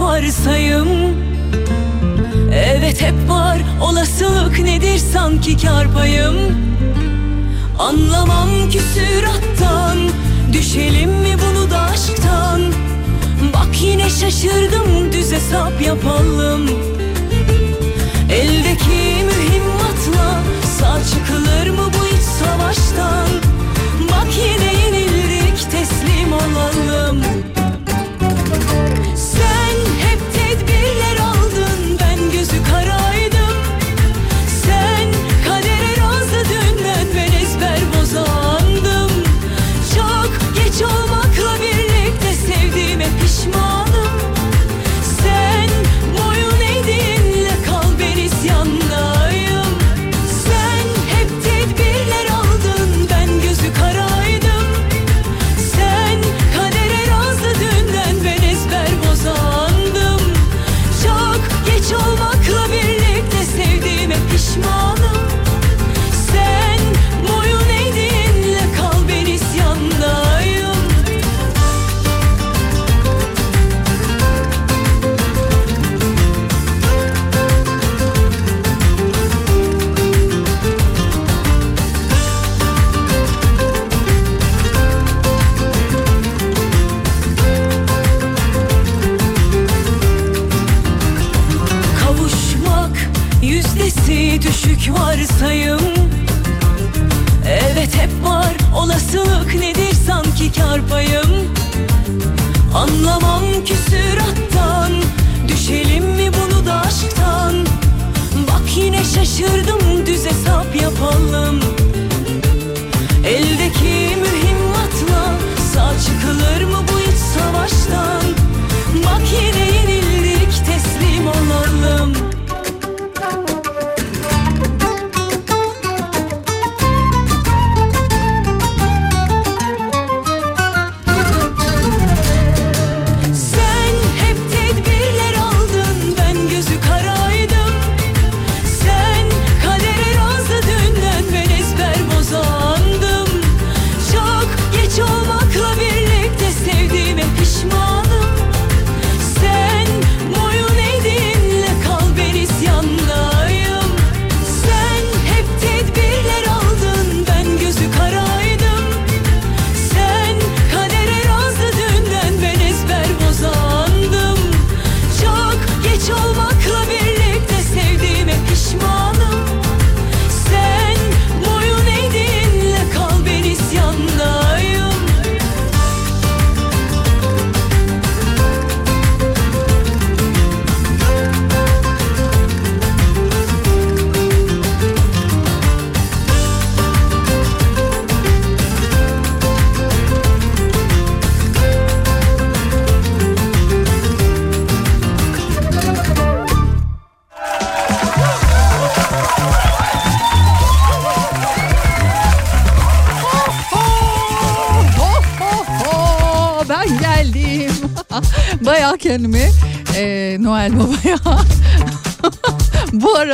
Varsayım. Evet hep var. Olasılık nedir? Sanki kar payım. Anlamam küsürattan. Düşelim mi bunu da aşktan? Bak yine şaşırdım düz hesap yapalım. Eldeki mühimmatla sağ çıkılır mı bu iç savaştan? Bak yine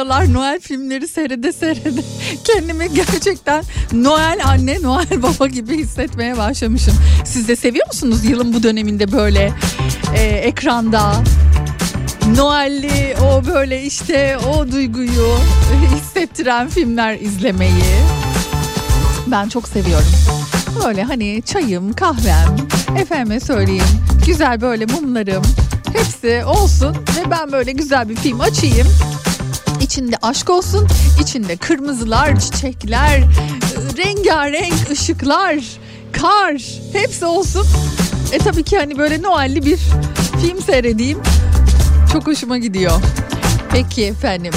aralar Noel filmleri seyrede seyrede kendimi gerçekten Noel anne, Noel baba gibi hissetmeye başlamışım. Siz de seviyor musunuz yılın bu döneminde böyle e, ekranda Noel'li o böyle işte o duyguyu hissettiren filmler izlemeyi? Ben çok seviyorum. Böyle hani çayım, kahvem, efendime söyleyeyim güzel böyle mumlarım hepsi olsun ve ben böyle güzel bir film açayım. İçinde aşk olsun, içinde kırmızılar, çiçekler, rengarenk ışıklar, kar hepsi olsun. E tabii ki hani böyle Noel'li bir film seyredeyim. Çok hoşuma gidiyor. Peki efendim.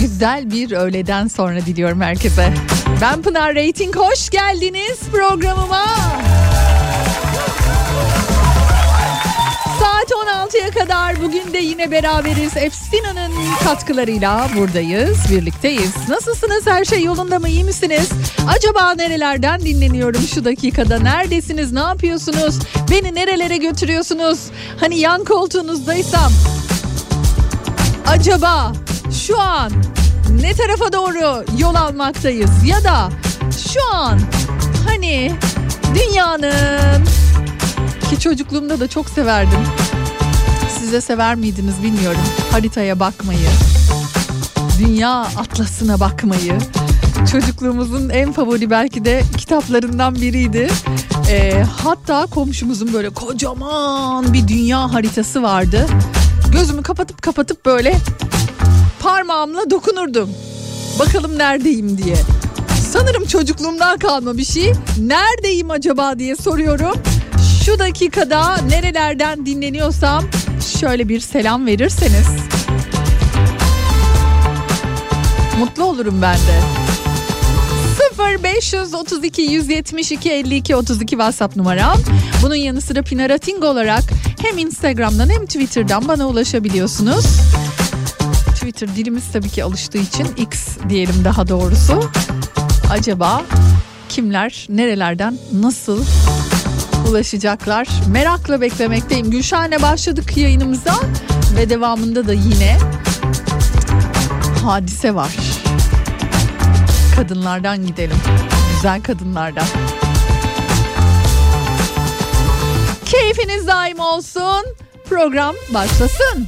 Güzel bir öğleden sonra diliyorum herkese. Ben Pınar Rating. Hoş geldiniz programıma. 16'ya kadar bugün de yine beraberiz. Efsina'nın katkılarıyla buradayız, birlikteyiz. Nasılsınız? Her şey yolunda mı? İyi misiniz? Acaba nerelerden dinleniyorum şu dakikada? Neredesiniz? Ne yapıyorsunuz? Beni nerelere götürüyorsunuz? Hani yan koltuğunuzdaysam acaba şu an ne tarafa doğru yol almaktayız ya da şu an hani dünyanın ki çocukluğumda da çok severdim. Size sever miydiniz bilmiyorum. Haritaya bakmayı, dünya atlasına bakmayı. Çocukluğumuzun en favori belki de kitaplarından biriydi. Ee, hatta komşumuzun böyle kocaman bir dünya haritası vardı. Gözümü kapatıp kapatıp böyle parmağımla dokunurdum. Bakalım neredeyim diye. Sanırım çocukluğumdan kalma bir şey. Neredeyim acaba diye soruyorum. Şu dakikada nerelerden dinleniyorsam şöyle bir selam verirseniz mutlu olurum ben de. 0532 172 52 32 WhatsApp numaram. Bunun yanı sıra Pinarating olarak hem Instagram'dan hem Twitter'dan bana ulaşabiliyorsunuz. Twitter dilimiz tabii ki alıştığı için X diyelim daha doğrusu. Acaba kimler nerelerden nasıl ulaşacaklar? Merakla beklemekteyim. Gülşen'le başladık yayınımıza ve devamında da yine hadise var. Kadınlardan gidelim. Güzel kadınlardan. Keyfiniz daim olsun. Program başlasın.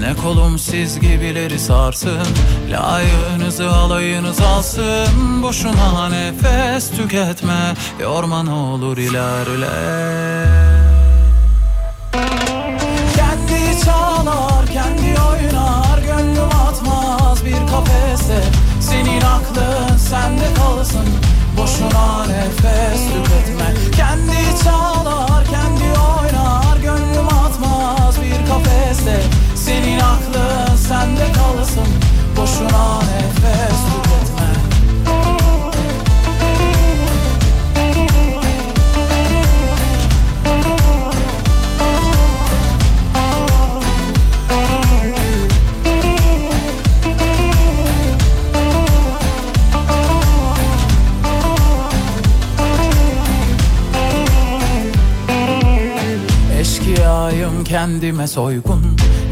Ne kolum siz gibileri sarsın Layığınızı alayınız alsın. Boşuna nefes tüketme Yorma ne olur ilerle. Kendi çalar, kendi oynar Gönlüm atmaz bir kafese. Senin aklın sende kalsın Boşuna nefes tüketme. Kendi çalar, Senin aklın sende kalsın. Boşuna nefes tüketme. Eşkıyayım kendime soygun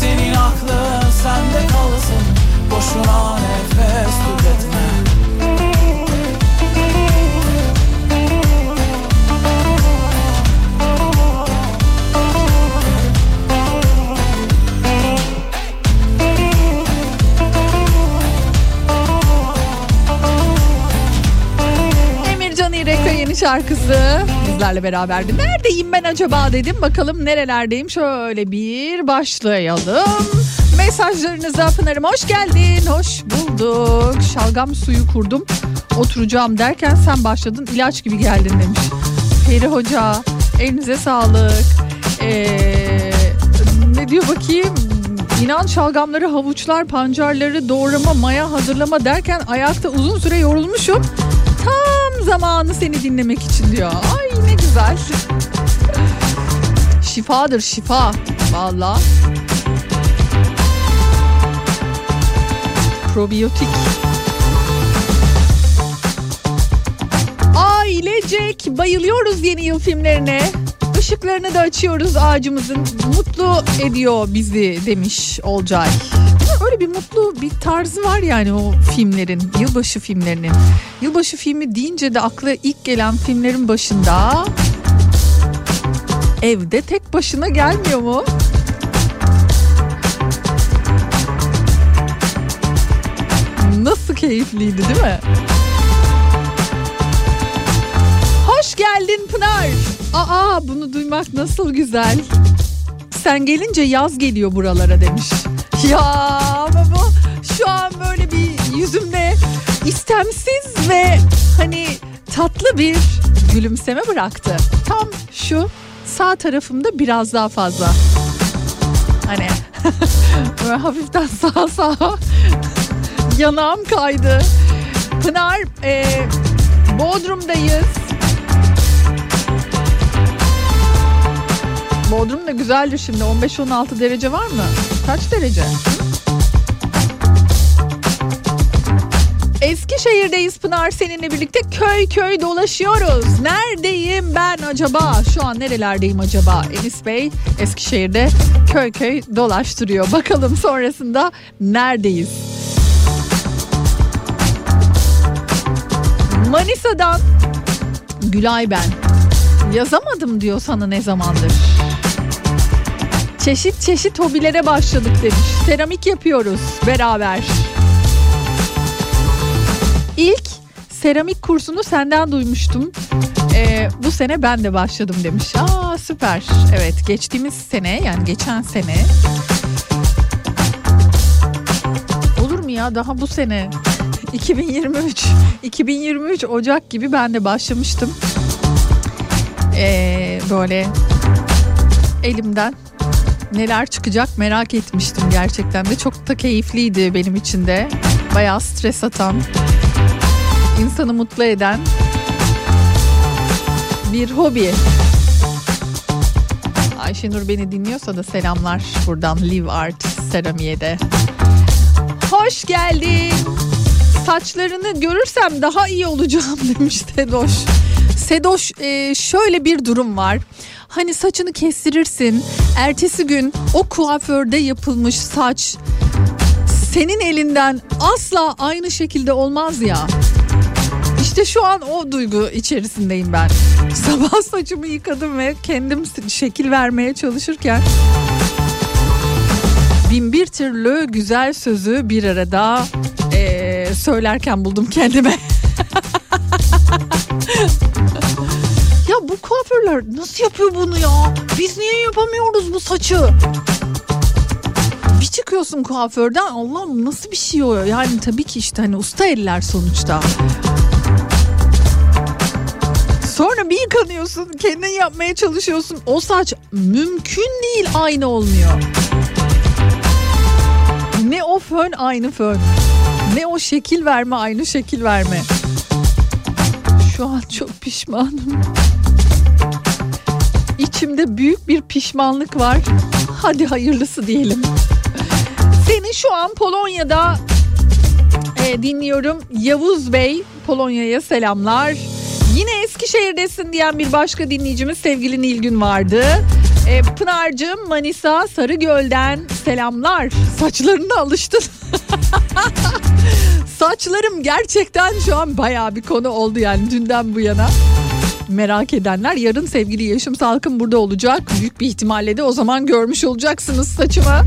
Senin aklın sende kalsın. Boşuna nefes tüketme. Şarkısı bizlerle beraberdi. Neredeyim ben acaba dedim. Bakalım nerelerdeyim. Şöyle bir başlayalım. Mesajlarınıza Pınar'ım hoş geldin. Hoş bulduk. Şalgam suyu kurdum. Oturacağım derken sen başladın. ilaç gibi geldin demiş. Peri Hoca elinize sağlık. Ee, ne diyor bakayım? İnan şalgamları, havuçlar, pancarları doğrama, maya hazırlama derken ayakta uzun süre yorulmuşum. Tam zamanı seni dinlemek için diyor. Ne güzel. Şifadır şifa. Valla. Probiyotik. Ailecek bayılıyoruz yeni yıl filmlerine. Işıklarını da açıyoruz ağacımızın. Mutlu ediyor bizi demiş Olcay. Öyle bir mutlu bir tarzı var yani o filmlerin, yılbaşı filmlerinin. Yılbaşı filmi deyince de akla ilk gelen filmlerin başında evde tek başına gelmiyor mu? Nasıl keyifliydi değil mi? Hoş geldin Pınar. Aa bunu duymak nasıl güzel. Sen gelince yaz geliyor buralara demiş. Ya ama bu şu an böyle bir yüzümde istemsiz ve hani tatlı bir gülümseme bıraktı. Tam şu sağ tarafımda biraz daha fazla. Hani böyle hafiften sağa sağa yanağım kaydı. Pınar e, Bodrum'dayız. Bodrum da güzeldir şimdi 15-16 derece var mı? Kaç derece? Eskişehir'deyiz Pınar seninle birlikte köy köy dolaşıyoruz. Neredeyim ben acaba? Şu an nerelerdeyim acaba? Enis Bey Eskişehir'de köy köy dolaştırıyor. Bakalım sonrasında neredeyiz? Manisa'dan Gülay ben. Yazamadım diyor sana ne zamandır. Çeşit çeşit hobilere başladık demiş. Seramik yapıyoruz beraber. İlk seramik kursunu senden duymuştum. Ee, bu sene ben de başladım demiş. Aa süper. Evet geçtiğimiz sene yani geçen sene. Olur mu ya daha bu sene 2023 2023 Ocak gibi ben de başlamıştım. Ee, böyle elimden neler çıkacak merak etmiştim gerçekten de çok da keyifliydi benim için de. Bayağı stres atan, insanı mutlu eden bir hobi. Ayşenur beni dinliyorsa da selamlar buradan Live Art Seramiye'de. Hoş geldin. Saçlarını görürsem daha iyi olacağım demiş Sedoş. Sedoş e, şöyle bir durum var. Hani saçını kestirirsin. Ertesi gün o kuaförde yapılmış saç senin elinden asla aynı şekilde olmaz ya. İşte şu an o duygu içerisindeyim ben. Sabah saçımı yıkadım ve kendim şekil vermeye çalışırken bin bir türlü güzel sözü bir arada eee, söylerken buldum kendime. kuaförler nasıl yapıyor bunu ya? Biz niye yapamıyoruz bu saçı? Bir çıkıyorsun kuaförden Allah'ım nasıl bir şey o? Yani tabii ki işte hani usta eller sonuçta. Sonra bir yıkanıyorsun kendin yapmaya çalışıyorsun o saç mümkün değil aynı olmuyor. Ne o fön aynı fön. Ne o şekil verme aynı şekil verme. Şu an çok pişmanım. İçimde büyük bir pişmanlık var. Hadi hayırlısı diyelim. Seni şu an Polonya'da e, dinliyorum. Yavuz Bey Polonya'ya selamlar. Yine Eskişehir'desin diyen bir başka dinleyicimiz sevgili Nilgün vardı. E, Pınar'cığım Manisa Sarıgöl'den selamlar. Saçlarına alıştın. Saçlarım gerçekten şu an baya bir konu oldu yani dünden bu yana. Merak edenler yarın sevgili Yaşım Salkım burada olacak. Büyük bir ihtimalle de o zaman görmüş olacaksınız saçımı.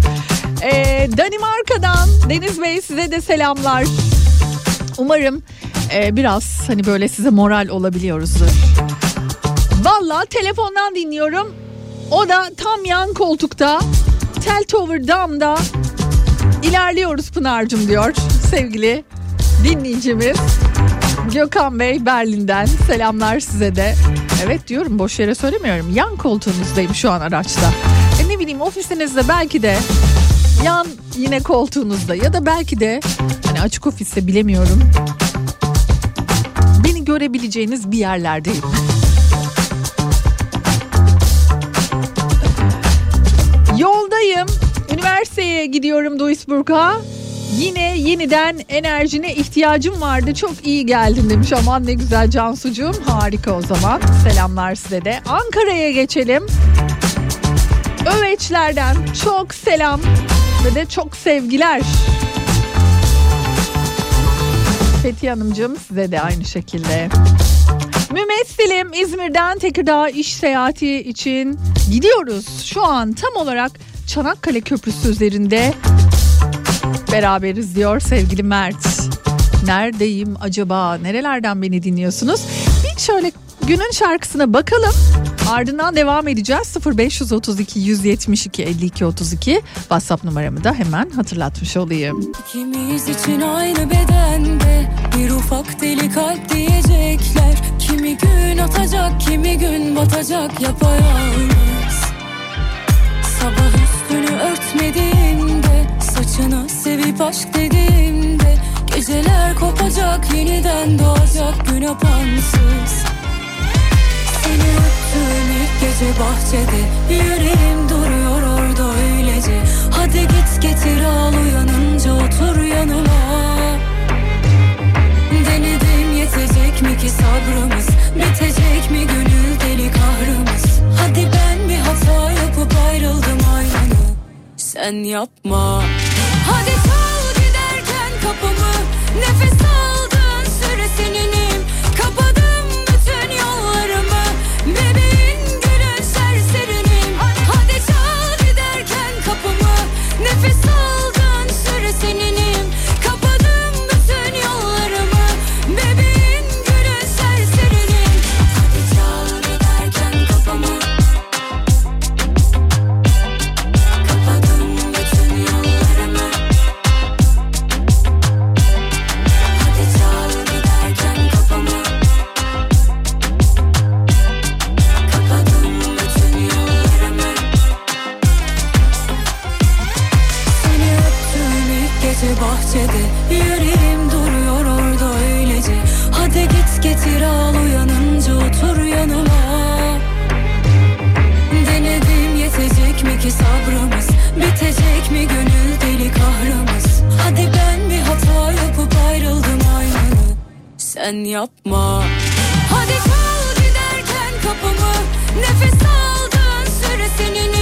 Ee, Danimarka'dan Deniz Bey size de selamlar. Umarım e, biraz hani böyle size moral olabiliyoruzdur. Valla telefondan dinliyorum. O da tam yan koltukta Tel Tower Dam'da ilerliyoruz Pınar'cığım diyor sevgili dinleyicimiz. Gökhan Bey Berlin'den selamlar size de. Evet diyorum boş yere söylemiyorum. Yan koltuğunuzdayım şu an araçta. E ne bileyim ofisinizde belki de yan yine koltuğunuzda ya da belki de hani açık ofiste bilemiyorum. Beni görebileceğiniz bir yerlerdeyim. Yoldayım. Üniversiteye gidiyorum Duisburg'a. Yine yeniden enerjine ihtiyacım vardı. Çok iyi geldin demiş. Aman ne güzel Cansucuğum. Harika o zaman. Selamlar size de. Ankara'ya geçelim. Öveçlerden çok selam ve de çok sevgiler. Fethi Hanımcığım size de aynı şekilde. Mümessilim İzmir'den Tekirdağ iş seyahati için gidiyoruz. Şu an tam olarak Çanakkale Köprüsü üzerinde beraberiz diyor sevgili Mert. Neredeyim acaba? Nerelerden beni dinliyorsunuz? Bir şöyle günün şarkısına bakalım. Ardından devam edeceğiz. 0532 172 52 32 WhatsApp numaramı da hemen hatırlatmış olayım. İkimiz için aynı bedende bir ufak deli kalp diyecekler. Kimi gün atacak, kimi gün batacak yapayalnız. Sabah üstünü örtmediğimde, saçını sevip aşk dediğimde, geceler kopacak, yeniden doğacak gün apansız. Seni öptüğüm ilk gece bahçede Yüreğim duruyor orada öylece. Hadi git getir al uyanınca otur yanıma. Denedim yetecek mi ki sabrımız Bitecek mi gönül deli kahrımız? Hadi ben bir hata yapıp ayrıldım aynını Sen yapma. Hadi çal giderken kapımı. Nefes aldığın süre seninim sabrımız. Bitecek mi gönül deli kahramız Hadi ben bir hata yapıp ayrıldım aynını. Sen yapma. Hadi kal giderken kapımı. Nefes aldığın süre senin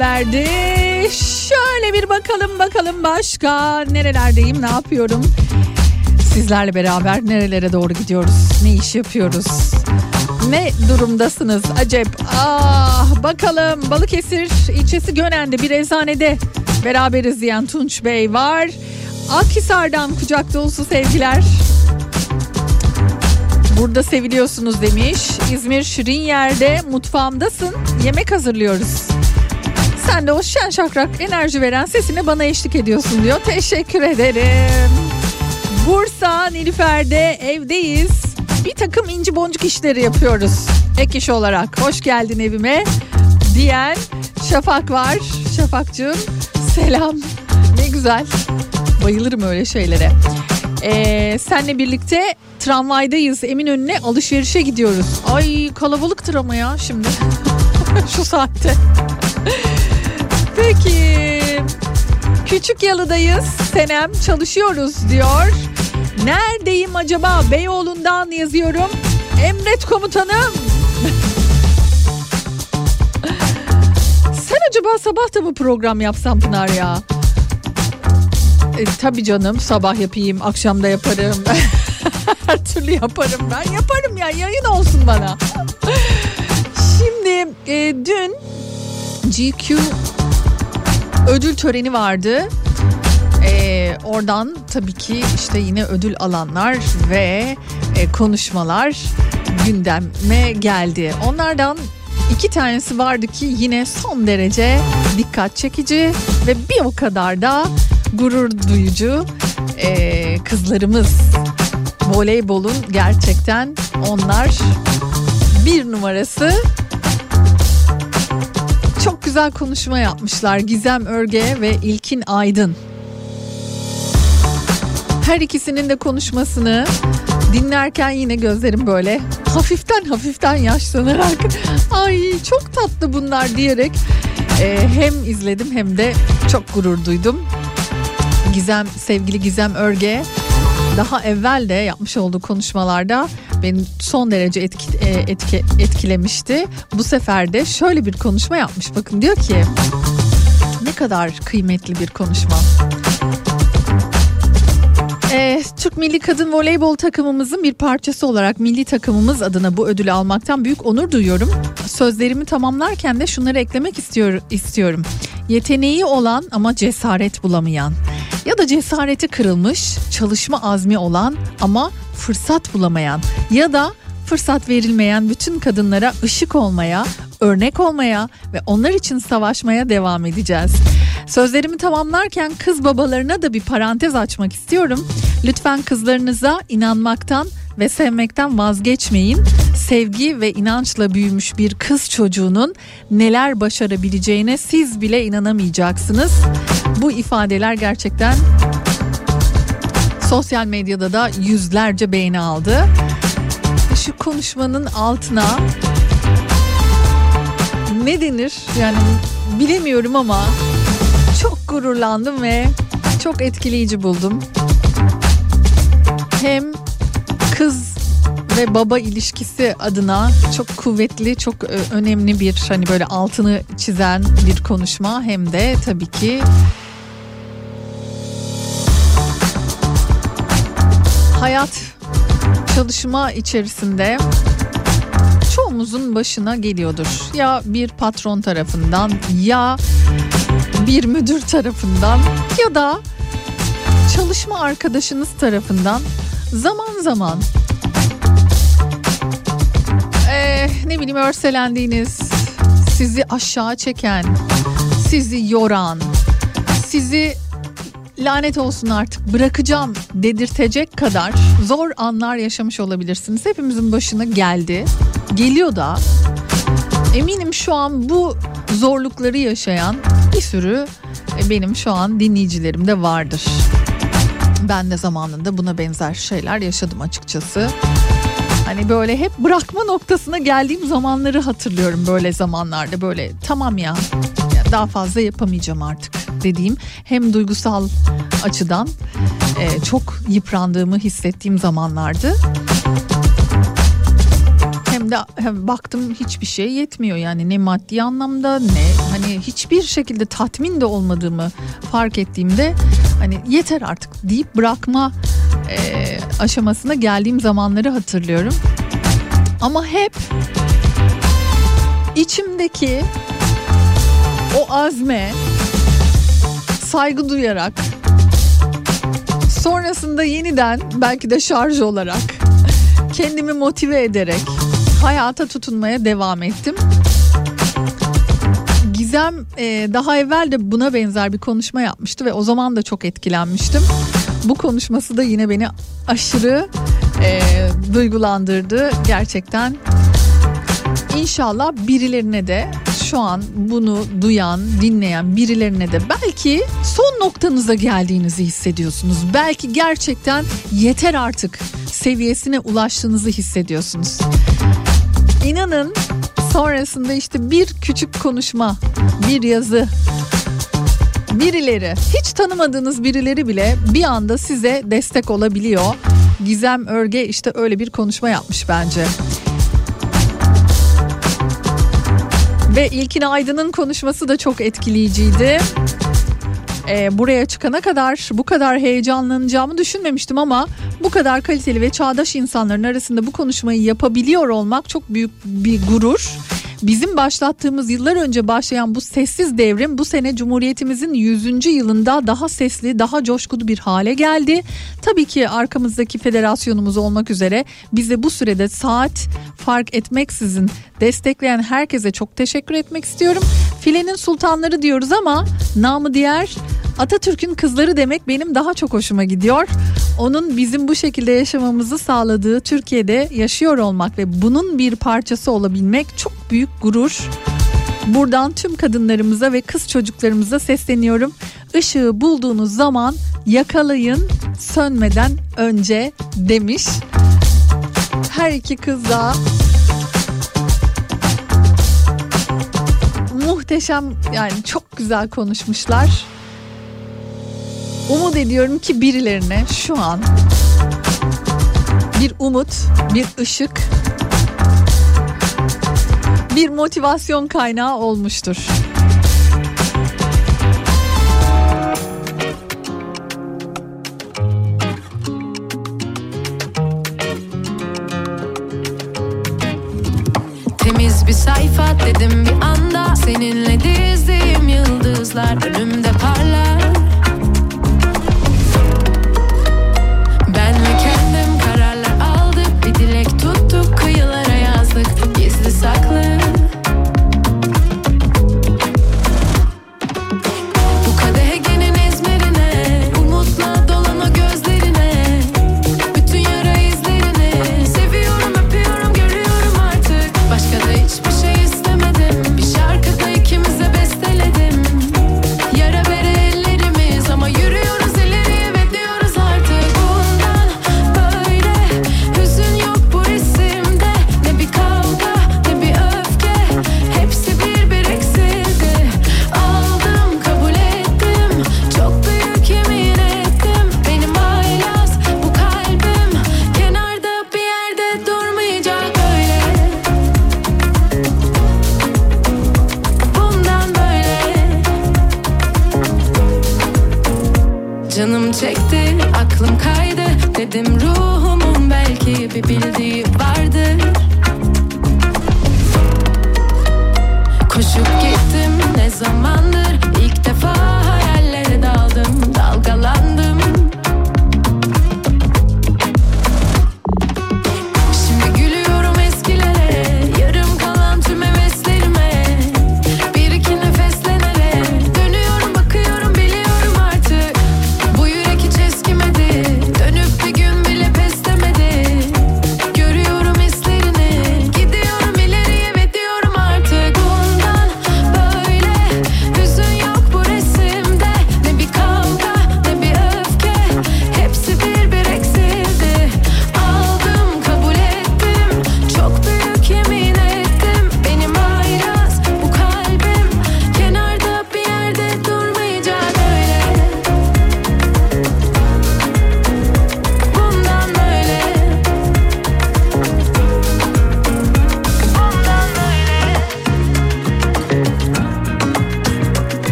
verdi. Şöyle bir bakalım bakalım başka nerelerdeyim ne yapıyorum? Sizlerle beraber nerelere doğru gidiyoruz? Ne iş yapıyoruz? Ne durumdasınız acep? Ah bakalım Balıkesir ilçesi Gönen'de bir eczanede beraberiz diyen Tunç Bey var. Akhisar'dan kucak dolusu sevgiler. Burada seviliyorsunuz demiş. İzmir Şirin yerde mutfağımdasın. Yemek hazırlıyoruz. Sen de o şen şakrak enerji veren sesine bana eşlik ediyorsun diyor. Teşekkür ederim. Bursa Nilüfer'de evdeyiz. Bir takım inci boncuk işleri yapıyoruz. Ek iş olarak hoş geldin evime diyen Şafak var. Şafakcığım selam. Ne güzel. Bayılırım öyle şeylere. Ee, senle birlikte tramvaydayız. Eminönü'ne alışverişe gidiyoruz. Ay kalabalıktır ama ya şimdi. Şu saatte. Peki. Küçük Yalı'dayız. Senem çalışıyoruz diyor. Neredeyim acaba? Beyoğlu'ndan yazıyorum. Emret komutanım. Sen acaba sabah da mı program yapsam Pınar ya? E, tabii canım sabah yapayım, akşam da yaparım. Her türlü yaparım ben. Yaparım ya yayın olsun bana. Şimdi e, dün GQ ödül töreni vardı. Ee, oradan tabii ki işte yine ödül alanlar ve e, konuşmalar gündeme geldi. Onlardan iki tanesi vardı ki yine son derece dikkat çekici ve bir o kadar da gurur duyucu Ee, kızlarımız voleybolun gerçekten onlar bir numarası güzel konuşma yapmışlar Gizem Örge ve İlkin Aydın. Her ikisinin de konuşmasını dinlerken yine gözlerim böyle hafiften hafiften yaşlanarak ay çok tatlı bunlar diyerek e, hem izledim hem de çok gurur duydum. Gizem sevgili Gizem Örge daha evvel de yapmış olduğu konuşmalarda beni son derece etki, e, etki, etkilemişti. Bu sefer de şöyle bir konuşma yapmış. Bakın diyor ki ne kadar kıymetli bir konuşma. Ee, Türk Milli Kadın Voleybol takımımızın bir parçası olarak milli takımımız adına bu ödülü almaktan büyük onur duyuyorum. Sözlerimi tamamlarken de şunları eklemek istiyor, istiyorum. Yeteneği olan ama cesaret bulamayan ya da cesareti kırılmış, çalışma azmi olan ama fırsat bulamayan ya da fırsat verilmeyen bütün kadınlara ışık olmaya, örnek olmaya ve onlar için savaşmaya devam edeceğiz. Sözlerimi tamamlarken kız babalarına da bir parantez açmak istiyorum. Lütfen kızlarınıza inanmaktan ve sevmekten vazgeçmeyin. Sevgi ve inançla büyümüş bir kız çocuğunun neler başarabileceğine siz bile inanamayacaksınız. Bu ifadeler gerçekten sosyal medyada da yüzlerce beğeni aldı. Şu konuşmanın altına ne denir yani bilemiyorum ama gururlandım ve çok etkileyici buldum. Hem kız ve baba ilişkisi adına çok kuvvetli, çok e, önemli bir hani böyle altını çizen bir konuşma hem de tabii ki hayat çalışma içerisinde çoğumuzun başına geliyordur. Ya bir patron tarafından ya bir müdür tarafından ya da çalışma arkadaşınız tarafından zaman zaman eh, ne bileyim örselendiğiniz, sizi aşağı çeken, sizi yoran, sizi lanet olsun artık bırakacağım dedirtecek kadar zor anlar yaşamış olabilirsiniz. Hepimizin başına geldi. Geliyor da. Eminim şu an bu zorlukları yaşayan bir sürü e, benim şu an dinleyicilerim de vardır. Ben de zamanında buna benzer şeyler yaşadım açıkçası. Hani böyle hep bırakma noktasına geldiğim zamanları hatırlıyorum böyle zamanlarda böyle tamam ya, daha fazla yapamayacağım artık dediğim hem duygusal açıdan e, çok yıprandığımı hissettiğim zamanlardı. Hem baktım hiçbir şey yetmiyor yani ne maddi anlamda ne hani hiçbir şekilde tatmin de olmadığımı fark ettiğimde hani yeter artık deyip bırakma e, aşamasına geldiğim zamanları hatırlıyorum. Ama hep içimdeki o azme saygı duyarak sonrasında yeniden belki de şarj olarak kendimi motive ederek hayata tutunmaya devam ettim. Gizem e, daha evvel de buna benzer bir konuşma yapmıştı ve o zaman da çok etkilenmiştim. Bu konuşması da yine beni aşırı e, duygulandırdı. Gerçekten İnşallah birilerine de şu an bunu duyan, dinleyen birilerine de belki son noktanıza geldiğinizi hissediyorsunuz. Belki gerçekten yeter artık seviyesine ulaştığınızı hissediyorsunuz. İnanın sonrasında işte bir küçük konuşma, bir yazı, birileri, hiç tanımadığınız birileri bile bir anda size destek olabiliyor. Gizem Örge işte öyle bir konuşma yapmış bence. Ve İlkin Aydın'ın konuşması da çok etkileyiciydi. Ee, buraya çıkana kadar bu kadar heyecanlanacağımı düşünmemiştim ama bu kadar kaliteli ve çağdaş insanların arasında bu konuşmayı yapabiliyor olmak çok büyük bir gurur. Bizim başlattığımız yıllar önce başlayan bu sessiz devrim bu sene Cumhuriyetimizin 100. yılında daha sesli, daha coşkulu bir hale geldi. Tabii ki arkamızdaki federasyonumuz olmak üzere bize bu sürede saat fark etmeksizin destekleyen herkese çok teşekkür etmek istiyorum. Filenin sultanları diyoruz ama namı diğer Atatürk'ün kızları demek benim daha çok hoşuma gidiyor. Onun bizim bu şekilde yaşamamızı sağladığı Türkiye'de yaşıyor olmak ve bunun bir parçası olabilmek çok büyük gurur. Buradan tüm kadınlarımıza ve kız çocuklarımıza sesleniyorum. Işığı bulduğunuz zaman yakalayın sönmeden önce demiş. Her iki kız da muhteşem yani çok güzel konuşmuşlar. Umut ediyorum ki birilerine şu an bir umut, bir ışık, bir motivasyon kaynağı olmuştur. Temiz bir sayfa dedim bir anda Seninle dizdiğim yıldızlar önümde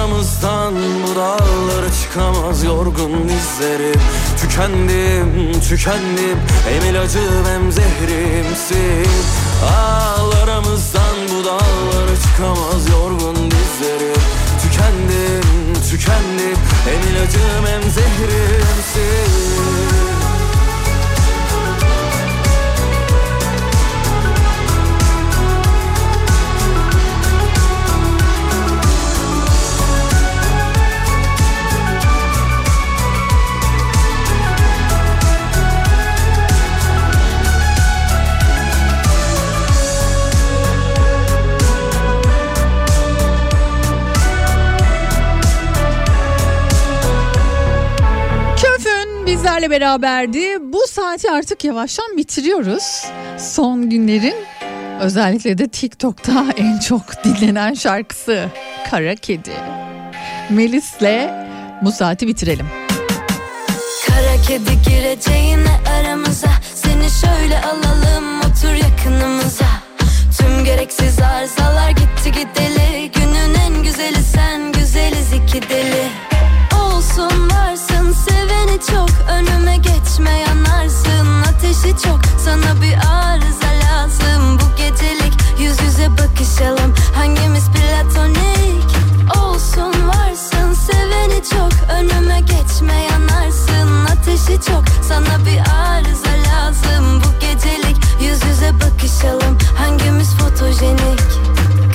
Ağlarımızdan bu dağlara çıkamaz yorgun dizlerim Tükendim, tükendim Hem ilacım hem zehrimsin. Ağlarımızdan Bizlerle beraberdi. Bu saati artık yavaştan bitiriyoruz. Son günlerin özellikle de TikTok'ta en çok dinlenen şarkısı Kara Kedi. Melis'le bu saati bitirelim. Kara kedi gireceğine aramıza Seni şöyle alalım otur yakınımıza Tüm gereksiz arızalar gitti gideli Günün en güzeli sen güzeliz iki deli Olsun varsın. Seveni çok Önüme geçme yanarsın. Ateşi çok sana bir arıza lazım. Bu gecelik yüz yüze bakışalım. Hangimiz platonik? Olsun varsın. Seveni çok Önüme geçme yanarsın. Ateşi çok sana bir arıza lazım. Bu gecelik yüz yüze bakışalım. Hangimiz fotojenik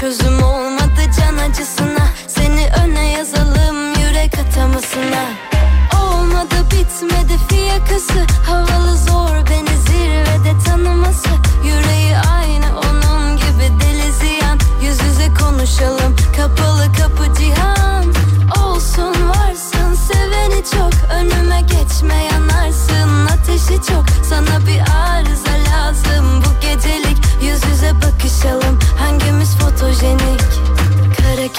Çözüm olmadı can acısına. Seni öne yazalım yürek atamasına. Olmadı bitmedi fiyakası. Havalı zor beni zirvede tanıması. Yüreği aynı onun gibi deli ziyan. Yüz yüze konuşalım kapalı kapı cihan. Olsun varsın seveni çok. Önüme geçme yanarsın Ateşi çok. Sana bir arıza lazım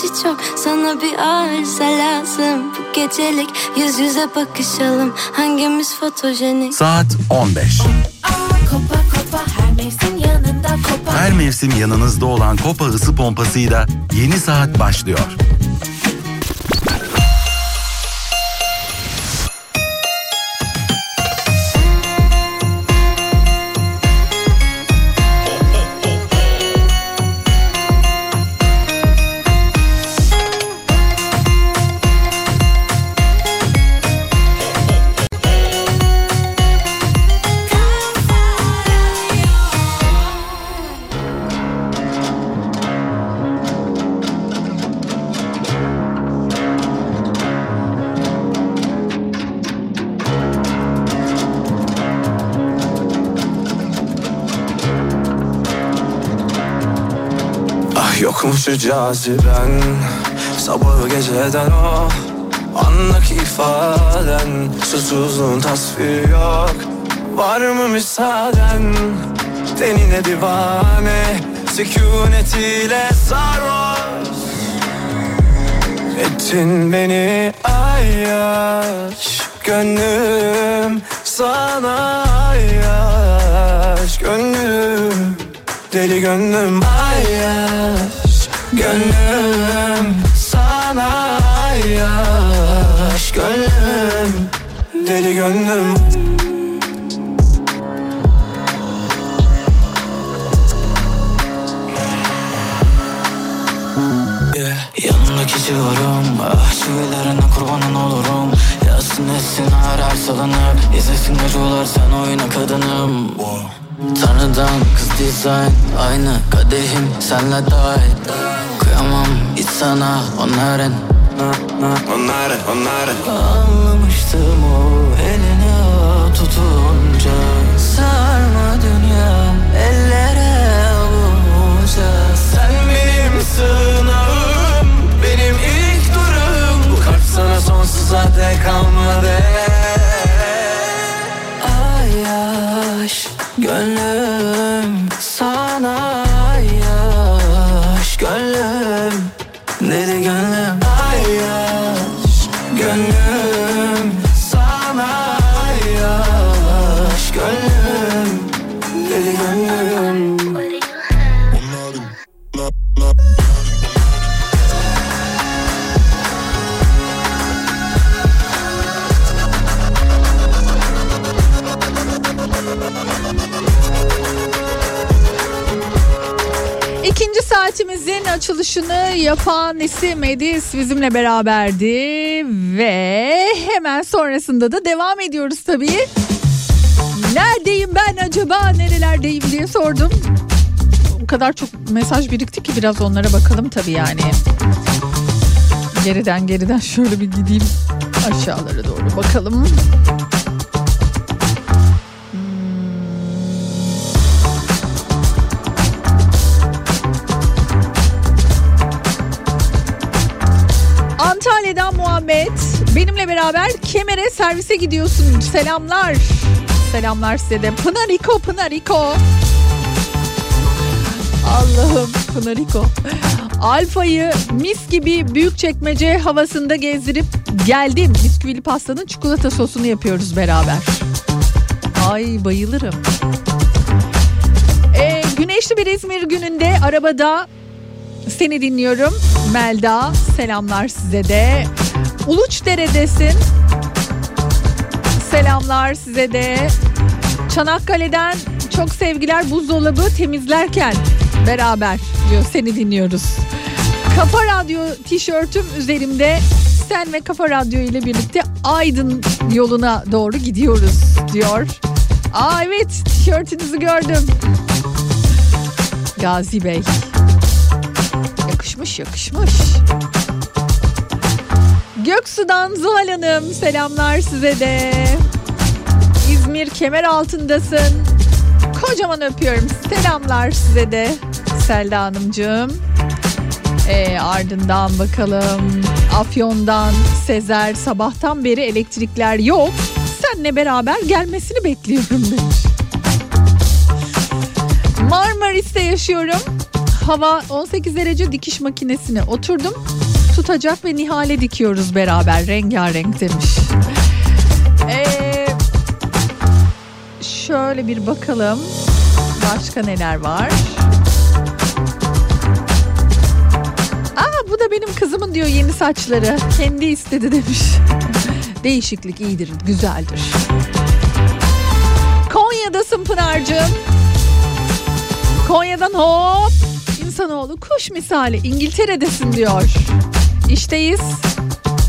Ateşi çok. Sana bir arıza lazım. Bu gecelik yüz yüze bakışalım. Hangimiz fotojenik? Saat 15. Kopa kopa her mevsim yanında kopa. Her mevsim yanınızda olan Kopa ısı pompasıyla yeni saat başlıyor. Şu caziben Sabahı geceden o Andaki ifaden. Susuzluğun tasviri yok. Var mı müsaaden? Denine divane Sükunetiyle sarhoş. Ettin beni ayyaş Gönlüm sana ayyaş. Gönlüm deli gönlüm ayyaş Gönlüm sana ayyaş Gönlüm deli gönlüm. Yeah. Yanındaki civarım Ah çivilerine kurbanın olurum. Yazsın etsin her salınıp İzlesin acılar sen oyna kadınım Tanrıdan kız dizayn Aynı kadehim senle dahil. Kıyamam hiç sana onların Onları onları Anlamıştım o eline tutunca. Sarma dünyam ellere avunca Sen benim sığınağım Benim ilk durum. Bu kalp sana sonsuza dek kalmadı. Ay yaş Gönlüm açılışını yapan isim Edis bizimle beraberdi ve hemen sonrasında da devam ediyoruz tabii. Neredeyim ben acaba nerelerdeyim diye sordum. O kadar çok mesaj birikti ki biraz onlara bakalım tabii yani. Geriden geriden şöyle bir gideyim aşağılara doğru bakalım. Antalya'dan Muhammed benimle beraber Kemer'e servise gidiyorsun. Selamlar. Selamlar size de. Pınariko, Pınariko. Allah'ım Pınariko. Alfa'yı mis gibi büyük çekmece havasında gezdirip geldim. Bisküvili pastanın çikolata sosunu yapıyoruz beraber. Ay bayılırım. Ee, güneşli bir İzmir gününde arabada seni dinliyorum. Melda selamlar size de. Uluçdere'desin. Selamlar size de. Çanakkale'den çok sevgiler buzdolabı temizlerken beraber diyor seni dinliyoruz. Kafa Radyo tişörtüm üzerimde sen ve Kafa Radyo ile birlikte Aydın yoluna doğru gidiyoruz diyor. Aa evet tişörtünüzü gördüm. Gazi Bey. Yakışmış yakışmış. Göksu'dan Zuhal Hanım selamlar size de. İzmir kemer altındasın. Kocaman öpüyorum. Selamlar size de Selda Hanımcığım. Ee, ardından bakalım Afyon'dan Sezer sabahtan beri elektrikler yok. Senle beraber gelmesini bekliyorum demiş. Marmaris'te yaşıyorum. Hava 18 derece dikiş makinesine oturdum. Tutacak ve nihale dikiyoruz beraber rengarenk demiş. Ee, şöyle bir bakalım. Başka neler var? Aa bu da benim kızımın diyor yeni saçları. Kendi istedi demiş. Değişiklik iyidir, güzeldir. Konya'dasın Pınar'cığım. Konya'dan hop insanoğlu kuş misali İngiltere'desin diyor. İşteyiz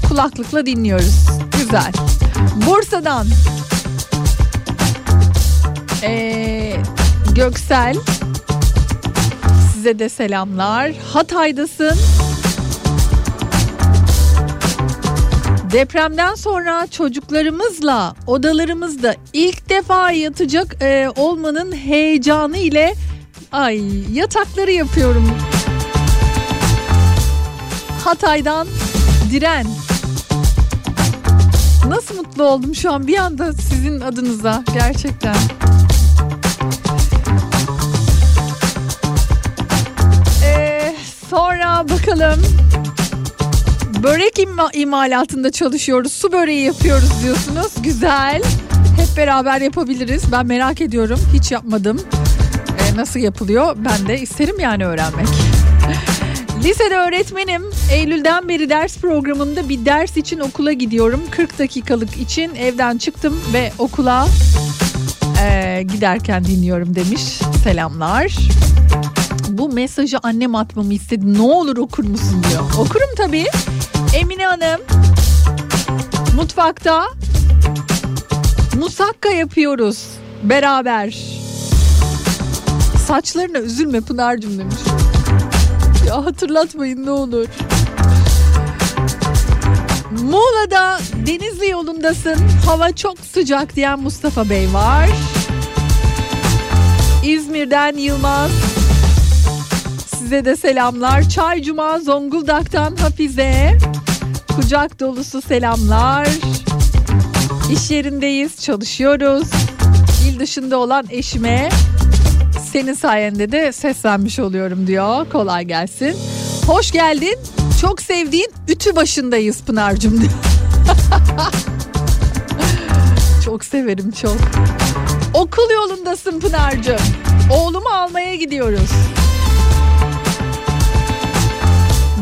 kulaklıkla dinliyoruz. Güzel. Bursa'dan ee, Göksel size de selamlar. Hatay'dasın. Depremden sonra çocuklarımızla odalarımızda ilk defa yatacak e, olmanın heyecanı ile ay yatakları yapıyorum. Hatay'dan Diren. Nasıl mutlu oldum şu an bir anda sizin adınıza gerçekten. Ee, sonra bakalım. Börek ima- imalatında çalışıyoruz. Su böreği yapıyoruz diyorsunuz. Güzel. Hep beraber yapabiliriz. Ben merak ediyorum. Hiç yapmadım. Ee, nasıl yapılıyor? Ben de isterim yani öğrenmek. Lisede öğretmenim. Eylül'den beri ders programında bir ders için okula gidiyorum. 40 dakikalık için evden çıktım ve okula e, giderken dinliyorum demiş. Selamlar. Bu mesajı annem atmamı istedi. Ne olur okur musun diyor. Okurum tabii. Emine Hanım mutfakta musakka yapıyoruz beraber. Saçlarına üzülme Pınar'cığım demiş. Ya hatırlatmayın ne olur. Muğla'da Denizli yolundasın. Hava çok sıcak diyen Mustafa Bey var. İzmir'den Yılmaz. Size de selamlar. Çay Cuma Zonguldak'tan Hafize. Kucak dolusu selamlar. İş yerindeyiz, çalışıyoruz. İl dışında olan eşime senin sayende de seslenmiş oluyorum diyor. Kolay gelsin. Hoş geldin. Çok sevdiğin ütü başındayız Pınar'cığım diyor. çok severim çok. Okul yolundasın Pınar'cığım. Oğlumu almaya gidiyoruz.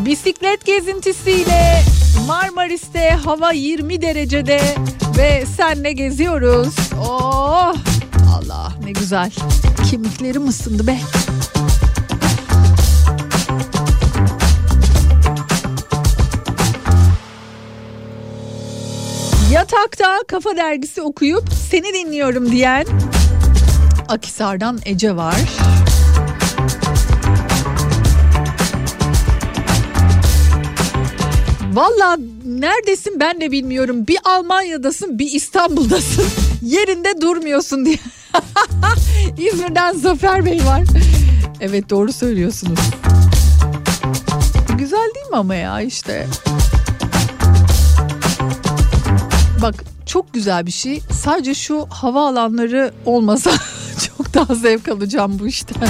Bisiklet gezintisiyle Marmaris'te hava 20 derecede ve senle geziyoruz. Oh Allah ne güzel. Kemiklerim ısındı be. Yatakta kafa dergisi okuyup seni dinliyorum diyen Akisar'dan Ece var. Valla neredesin ben de bilmiyorum. Bir Almanya'dasın bir İstanbul'dasın. Yerinde durmuyorsun diye. İzmir'den Zafer Bey var. Evet doğru söylüyorsunuz. Güzel değil mi ama ya işte. Bak çok güzel bir şey. Sadece şu hava alanları olmasa çok daha zevk alacağım bu işten.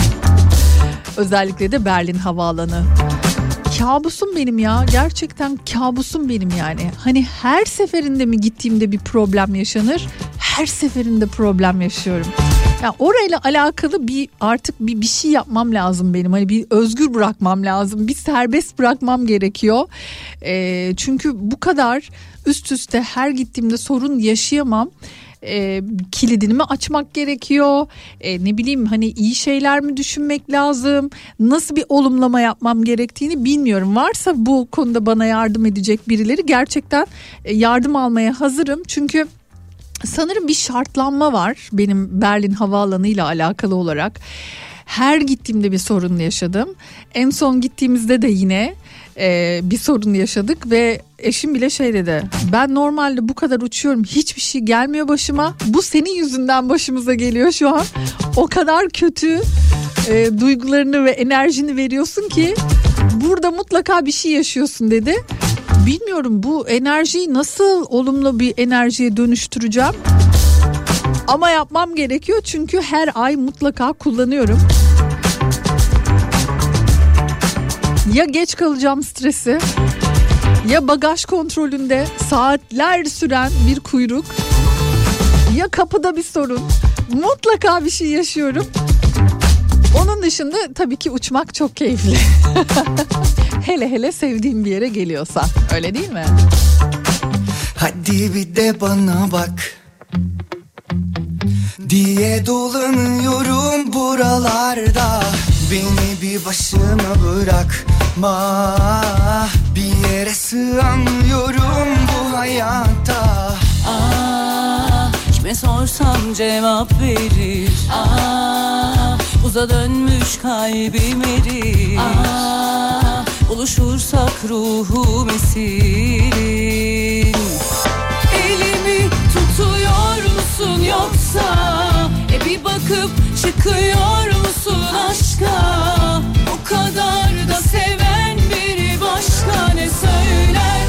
Özellikle de Berlin havaalanı. Kabusum benim ya. Gerçekten kabusum benim yani. Hani her seferinde mi gittiğimde bir problem yaşanır? Her seferinde problem yaşıyorum. Ya orayla alakalı bir artık bir bir şey yapmam lazım benim. Hani bir özgür bırakmam lazım. Bir serbest bırakmam gerekiyor. Ee, çünkü bu kadar üst üste her gittiğimde sorun yaşayamam e, kilidini mi açmak gerekiyor? E, ne bileyim hani iyi şeyler mi düşünmek lazım? Nasıl bir olumlama yapmam gerektiğini bilmiyorum. Varsa bu konuda bana yardım edecek birileri gerçekten e, yardım almaya hazırım. Çünkü sanırım bir şartlanma var benim Berlin havaalanı ile alakalı olarak. Her gittiğimde bir sorun yaşadım. En son gittiğimizde de yine e, bir sorun yaşadık ve eşim bile şey dedi. Ben normalde bu kadar uçuyorum hiçbir şey gelmiyor başıma. Bu senin yüzünden başımıza geliyor şu an. O kadar kötü e, duygularını ve enerjini veriyorsun ki burada mutlaka bir şey yaşıyorsun dedi. Bilmiyorum bu enerjiyi nasıl olumlu bir enerjiye dönüştüreceğim. Ama yapmam gerekiyor çünkü her ay mutlaka kullanıyorum. Ya geç kalacağım stresi ya bagaj kontrolünde saatler süren bir kuyruk ya kapıda bir sorun mutlaka bir şey yaşıyorum. Onun dışında tabii ki uçmak çok keyifli. hele hele sevdiğim bir yere geliyorsa. Öyle değil mi? Hadi bir de bana bak. Diye dolanıyorum buralarda. Beni bir başıma bırakma Bir yere sığamıyorum bu hayatta Aa, kime sorsam cevap verir. Aa, uza dönmüş kalbim erir. Aa, buluşursak ruhum esirin Elimi tutuyor musun yoksa? E bir bakıp çıkıyor musun aşka? O kadar da seven biri başka ne söyler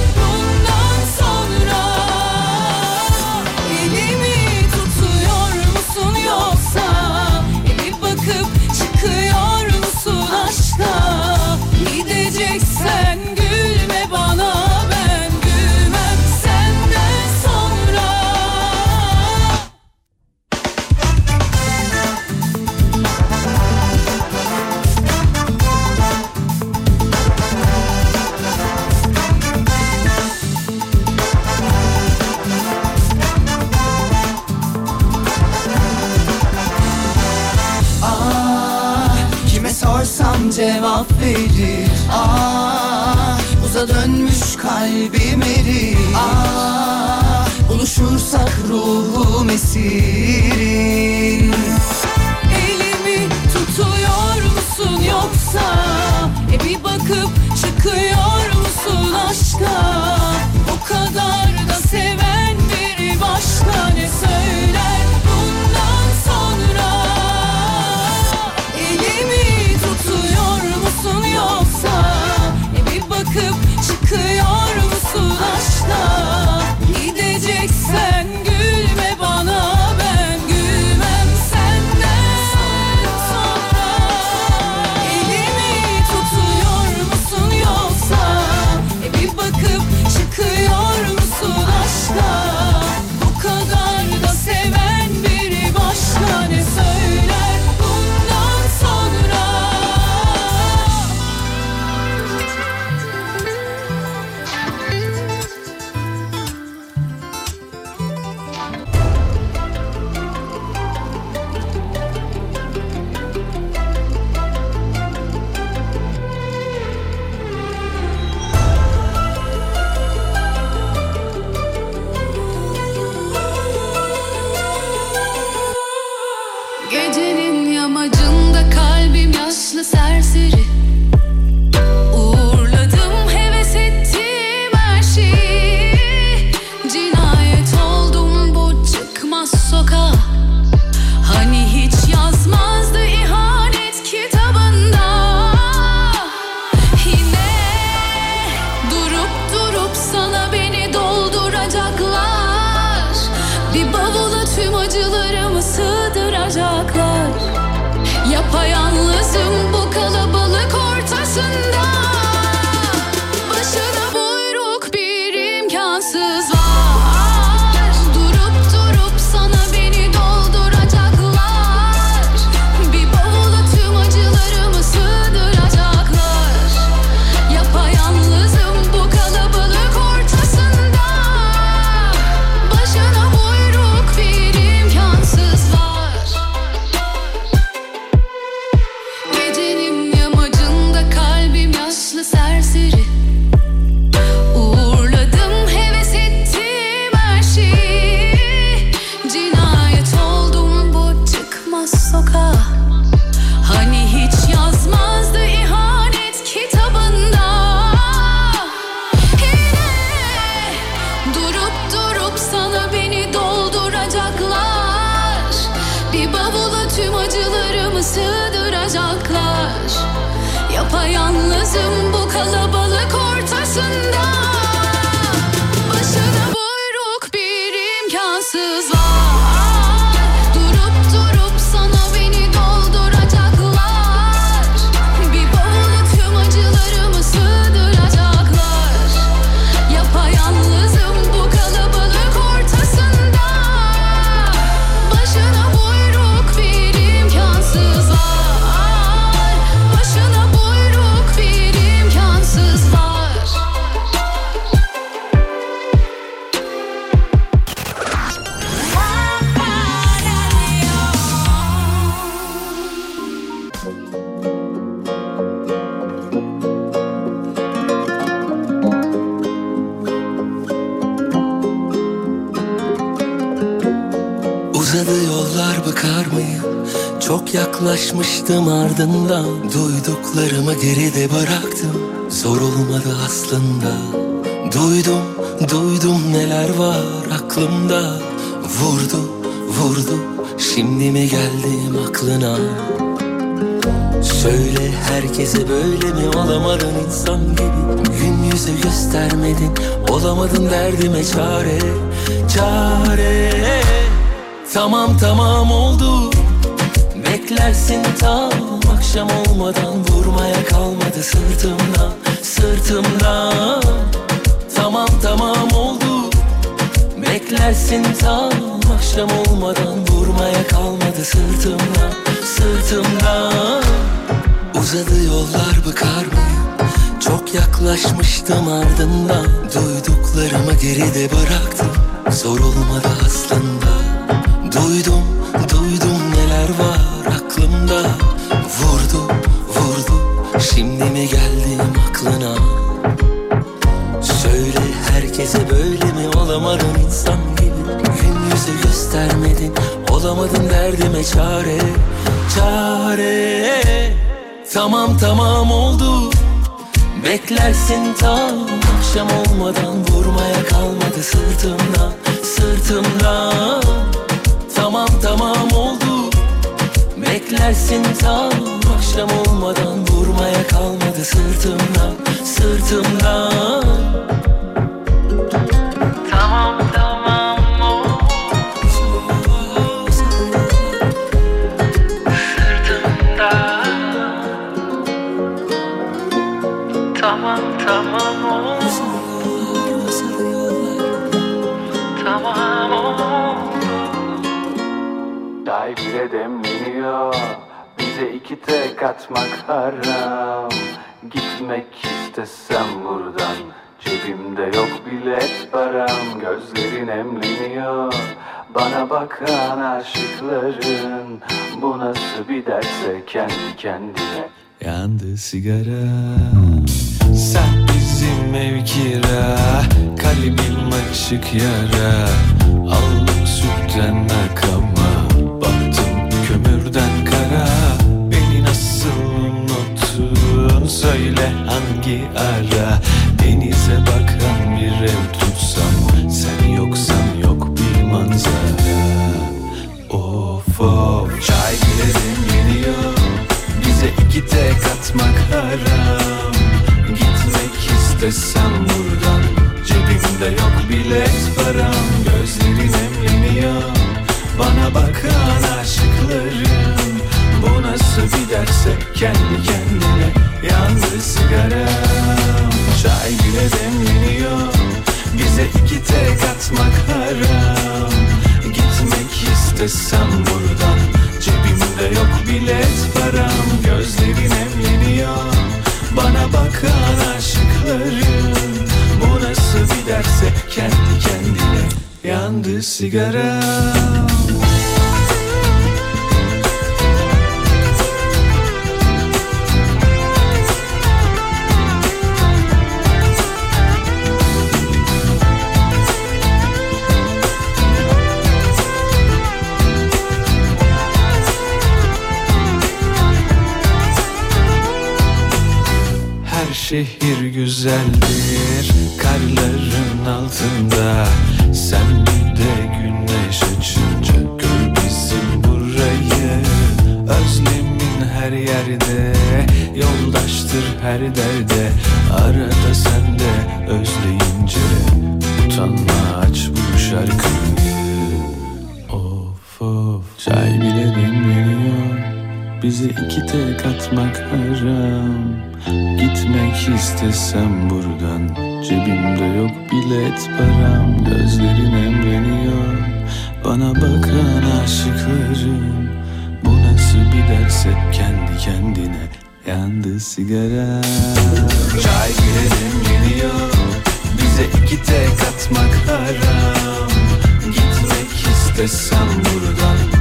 Ah, Uza dönmüş kalbim erir Ah, Buluşursak ruhum esirin. Elimi tutuyor musun yoksa? E bir bakıp çıkıyor musun aşka? O kadar da seven biri başka ne söyler çıkıyor musun aşka Gideceksen Uzadı yollar bıkar mıyım? Çok yaklaşmıştım ardından. Duyduklarımı geride bıraktım. Zor olmadı aslında. Duydum, duydum neler var aklımda. Vurdu, vurdu. Şimdi mi geldim aklına? Söyle herkese böyle mi? Olamadın insan gibi. Gün yüzü göstermedin. Olamadın derdime çare Çare Tamam tamam oldu. Beklersin tam akşam olmadan. Vurmaya kalmadı sırtımdan Sırtımdan Tamam tamam oldu. Beklersin tam akşam olmadan. Vurmaya kalmadı sırtımdan Sırtımdan Uzadı yollar bıkar mıyım? Çok yaklaşmıştım ardından. Duyduklarımı geride bıraktım. Zor olmadı aslında Duydum, duydum neler var aklımda. Vurdu, vurdu Şimdi mi geldim aklına? Söyle herkese böyle mi olamadın? İnsan gibi Gün yüzü göstermedin. Olamadın derdime çare Çare. Tamam tamam oldu. Beklersin tam akşam olmadan Vurmaya kalmadı sırtımdan Sırtımdan Tamam oldu. Beklersin tam akşam olmadan Vurmaya kalmadı sırtımdan Sırtımdan Bize iki tek atmak haram. Gitmek istesem buradan Cebimde yok bilet param. Gözlerin emleniyor Bana bakan aşıkların. Bu nasıl bir derse kendi kendine. Yandı sigara. Sen bizim ev kira Kalbim açık yara. Aldım sütten akama Söyle hangi ara? Denize bakan bir ev tutsam Sen yoksan yok bir manzara. Of of. Çay bile demleniyor Bize iki tek atmak haram. Gitmek istesem buradan Cebimde yok bilet param. Gözlerin emleniyor Bana bakan aşıkların Bu nasıl bir derse kendi kendine Yandı sigaram Çay bile demleniyor Bize iki tek atmak haram. Gitmek istesem buradan Cebimde yok bilet param. Gözlerin emleniyor Bana bakan aşıkların Bu nasıl bir derse kendi kendine Yandı sigaram şehir güzeldir Karların altında. Sen bir de güneş açınca Gör bizim burayı. Özlemin her yerde Yoldaştır her derde. Arada sen de özleyince Utanma aç bu şarkıyı. Bize iki tek atmak haram. Gitmek istesem buradan Cebimde yok bilet param. Gözlerin emreniyor Bana bakan aşıkların Bu nasıl bir derse kendi kendine Yandı sigara. Çay bile demleniyor Bize iki tek atmak haram. Gitmek istesem buradan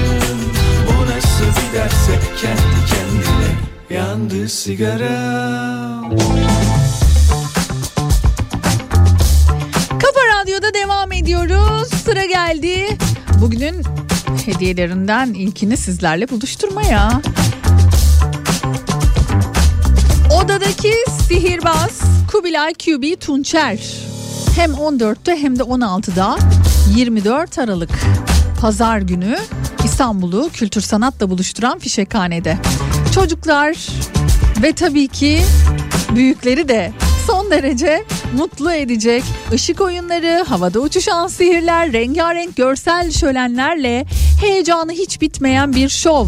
nasıl bir derse kendi kendine Yandı sigara Kafa Radyo'da devam ediyoruz. Sıra geldi. Bugünün hediyelerinden ilkini sizlerle buluşturmaya. Odadaki sihirbaz Kubilay QB Tunçer hem 14'te hem de 16'da 24 Aralık Pazar günü İstanbul'u kültür sanatla buluşturan Fişekhane'de. Çocuklar ve tabii ki büyükleri de son derece mutlu edecek ışık oyunları, havada uçuşan sihirler, rengarenk görsel şölenlerle heyecanı hiç bitmeyen bir şov.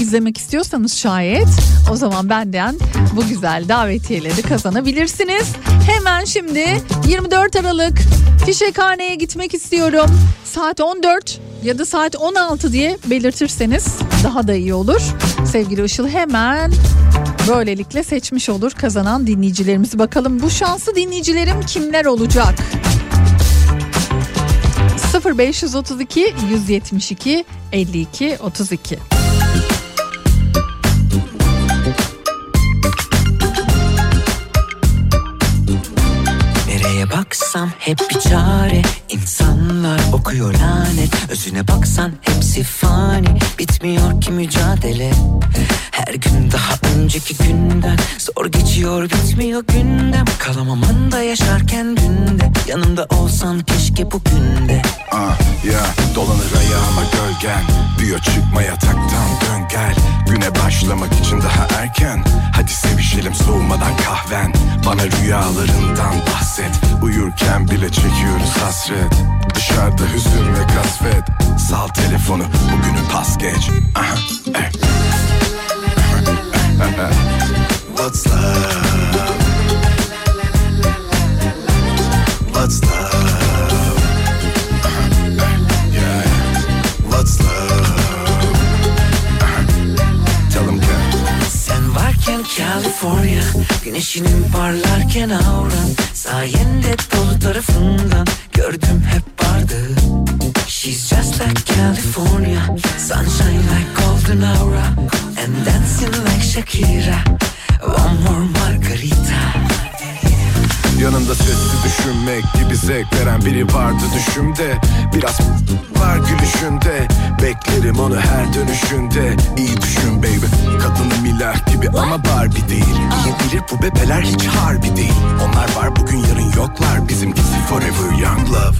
İzlemek istiyorsanız şayet o zaman benden bu güzel davetiyeleri kazanabilirsiniz. Hemen şimdi 24 Aralık Fişekhane'ye gitmek istiyorum. Saat 14 ya da saat 16 diye belirtirseniz daha da iyi olur. Sevgili Işıl hemen böylelikle seçmiş olur kazanan dinleyicilerimizi. Bakalım bu şanslı dinleyicilerim kimler olacak? 0532 172 52 32 baksam hep bir çare. İnsanlar okuyor lanet Özüne baksan hepsi fani. Bitmiyor ki mücadele Her gün daha önceki günden. Zor geçiyor bitmiyor gündem. Kalamam anda yaşarken dünde Yanımda olsan keşke bugün de Ah ya dolanır ayağıma gölgen. Büyüyor çıkma yataktan dön gel Güne başlamak için daha erken Hadi sevişelim soğumadan kahven Bana rüyalarından bahset Uyurken bile çekiyoruz hasret Dışarıda hüzün ve kasvet Sal telefonu bugünü pas geç Aha, eh. What's love? What's love? Yeah, what's love? California. Güneşinin parlarken auran. Sayende dolu tarafından Gördüm hep vardı. She's just like California. Sunshine like golden aura. And dancing like Shakira. One more margarita Yanında sessiz düşünmek gibi zevk veren biri vardı düşümde. Biraz var gülüşünde Beklerim onu her dönüşünde. İyi düşün baby Kadını milah gibi ama Barbie değil. İyi bilir bu bebeler hiç harbi değil. Onlar var bugün yarın yoklar Bizimkisi forever young love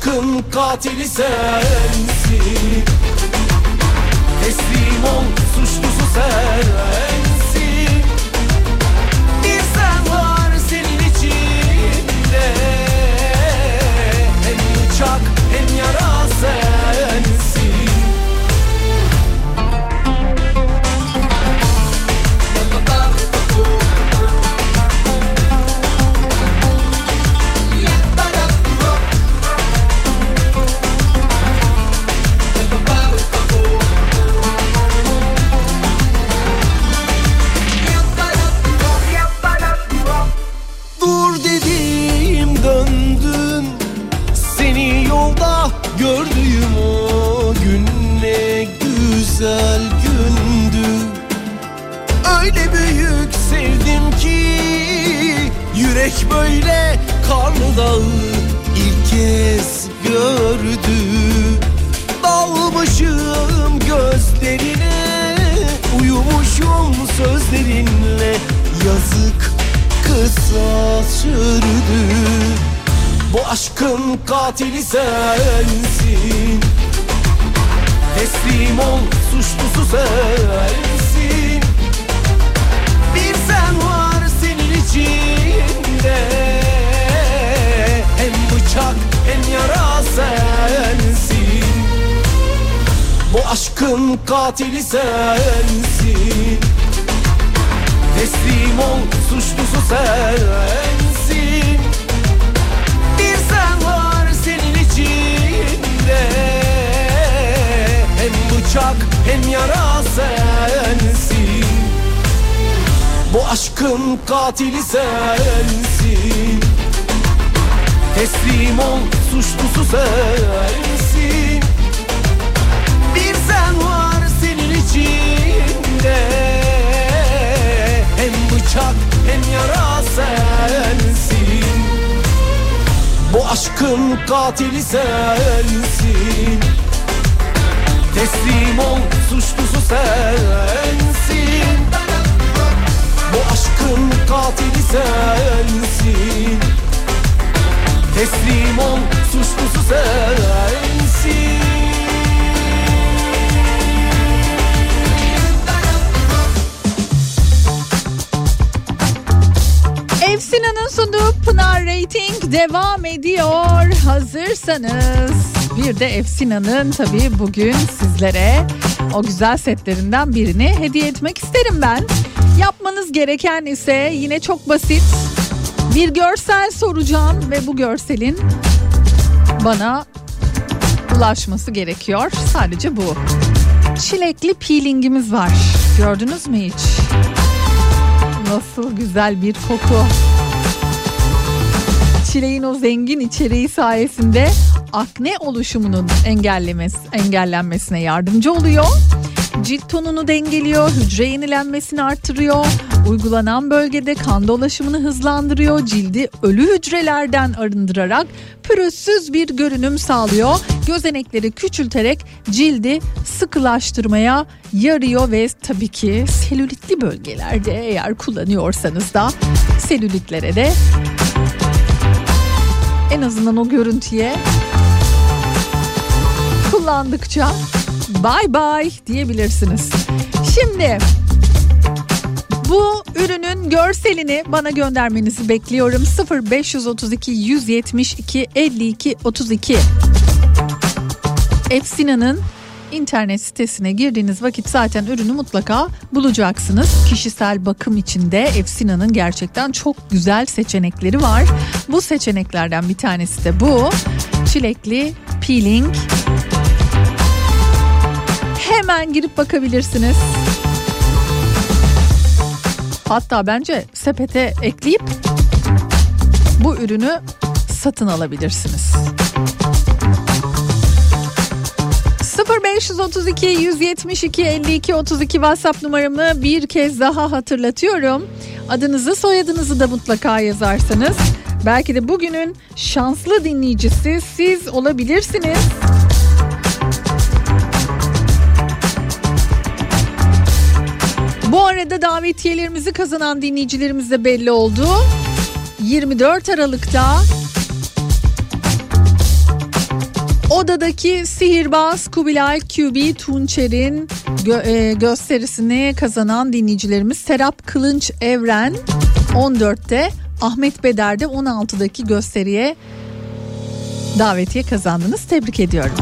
aşkın katili sensin. Teslim ol suçlusu sensin. Bir sen var senin içinde. Hem bıçak hem yara sensin böyle karlı dağı ilk kez gördü. Dalmışım gözlerine Uyumuşum sözlerinle. Yazık kısa sürdü. Bu aşkın katili sensin. Teslim ol suçlusu sensin bıçak hem yara sensin. Bu aşkın katili sensin. Teslim ol suçlusu sensin. Bir sen var senin içinde. Hem bıçak hem yara sensin. Bu aşkın katili sensin Teslim ol suçlusu sensin. Bir sen var senin içinde. Hem bıçak hem yara sensin. Bu aşkın katili sensin. Teslim ol suçlusu sensin. Bu aşkın katili sensin Teslim ol suçlusu sensin Efsina'nın sunduğu Pınar Rating devam ediyor. Hazırsanız bir de Efsina'nın tabii bugün sizlere o güzel setlerinden birini hediye etmek isterim ben. Yapmanız gereken ise yine çok basit. Bir görsel soracağım ve bu görselin bana ulaşması gerekiyor. Sadece bu. Çilekli peelingimiz var. Gördünüz mü hiç? Nasıl güzel bir koku. Çileğin o zengin içeriği sayesinde akne oluşumunun engellemesi, engellenmesine yardımcı oluyor. Cilt tonunu dengeliyor, hücre yenilenmesini artırıyor. Uygulanan bölgede kan dolaşımını hızlandırıyor. Cildi ölü hücrelerden arındırarak pürüzsüz bir görünüm sağlıyor. Gözenekleri küçülterek cildi sıkılaştırmaya yarıyor ve tabii ki selülitli bölgelerde eğer kullanıyorsanız da selülitlere de en azından o görüntüye kullandıkça bye bye diyebilirsiniz. Şimdi bu ürünün görselini bana göndermenizi bekliyorum. 0532 172 52 32 Efsina'nın internet sitesine girdiğiniz vakit zaten ürünü mutlaka bulacaksınız. Kişisel bakım içinde Efsina'nın gerçekten çok güzel seçenekleri var. Bu seçeneklerden bir tanesi de bu. Çilekli peeling. Hemen girip bakabilirsiniz. Hatta bence sepete ekleyip bu ürünü satın alabilirsiniz. 0532 172 52 32 WhatsApp numaramı bir kez daha hatırlatıyorum. Adınızı soyadınızı da mutlaka yazarsanız belki de bugünün şanslı dinleyicisi siz olabilirsiniz. Bu arada davetiyelerimizi kazanan dinleyicilerimiz de belli oldu. 24 Aralık'ta Odadaki sihirbaz Kubilay QB Tunçer'in gö- e, gösterisini kazanan dinleyicilerimiz Serap Kılınç Evren 14'te Ahmet Beder'de 16'daki gösteriye davetiye kazandınız. Tebrik ediyorum.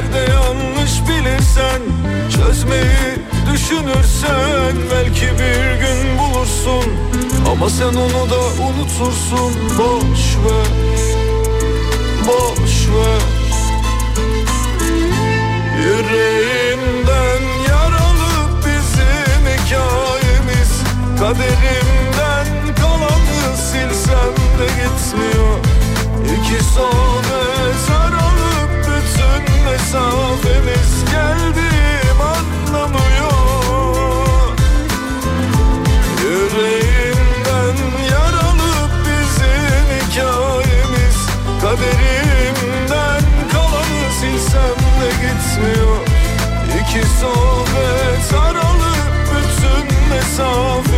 Nerede yanlış bilirsen Çözmeyi düşünürsen Belki bir gün bulursun. Ama sen onu da unutursun. Boş ver Boş ver. Yüreğinden yaralı bizim hikayemiz. Kaderimden kalanı silsem de gitmiyor. İki bütün mesafemiz Geldiğim anlamıyor. Yüreğimden yaralı bizim hikayemiz Kaderimden kalanı silsem de gitmiyor. İki sohbet sarılıp bütün mesafemiz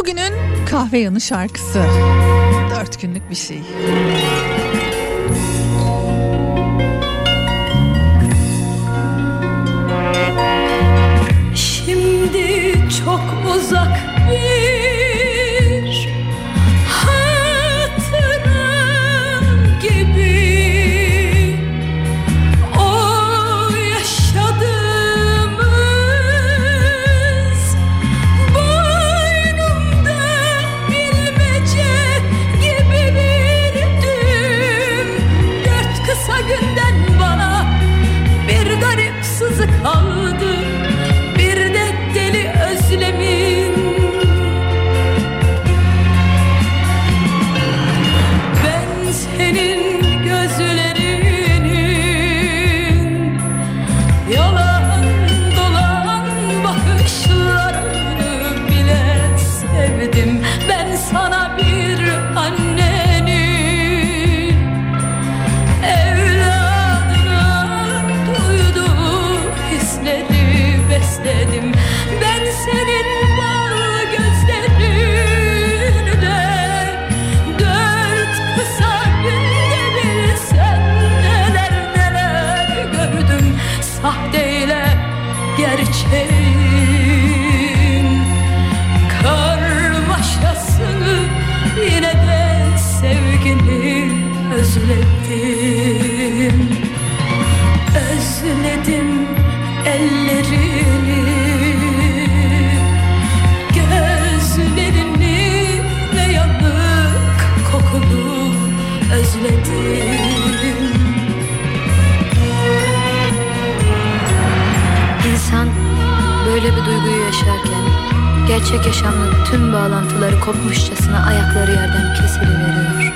bugünün kahve yanı şarkısı. Dört günlük bir şey. Şimdi çok uzak bir özledim ellerini gözlerini ve yanık kokunu özledim İnsan böyle bir duyguyu yaşarken gerçek yaşamla tüm bağlantıları kopmuşçasına ayakları yerden kesiliveriyor.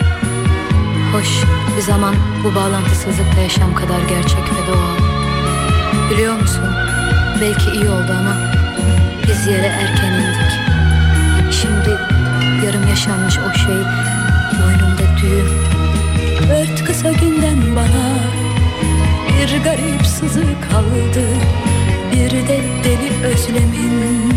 Hoş bir zaman bu bağlantısızlıkta yaşam kadar gerçek ve doğal. Biliyor musun? Belki iyi oldu ama biz yere erken indik. Şimdi yarım yaşanmış o şey boynumda düğüm. Dört kısa günden bana bir garip sızı kaldı Bir de deli özlemin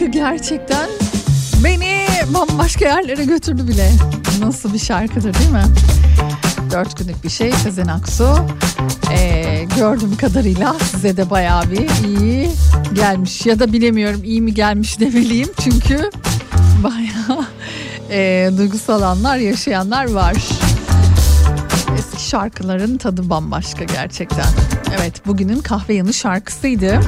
şarkı gerçekten beni bambaşka yerlere götürdü bile. Nasıl bir şarkıdır değil mi? Dört günlük bir şey Sezen Aksu. Ee, gördüğüm kadarıyla size de bayağı bir iyi gelmiş. Ya da bilemiyorum iyi mi gelmiş demeliyim. Çünkü bayağı e, duygusal anlar yaşayanlar var. Eski şarkıların tadı bambaşka gerçekten. Evet bugünün kahve yanı şarkısıydı.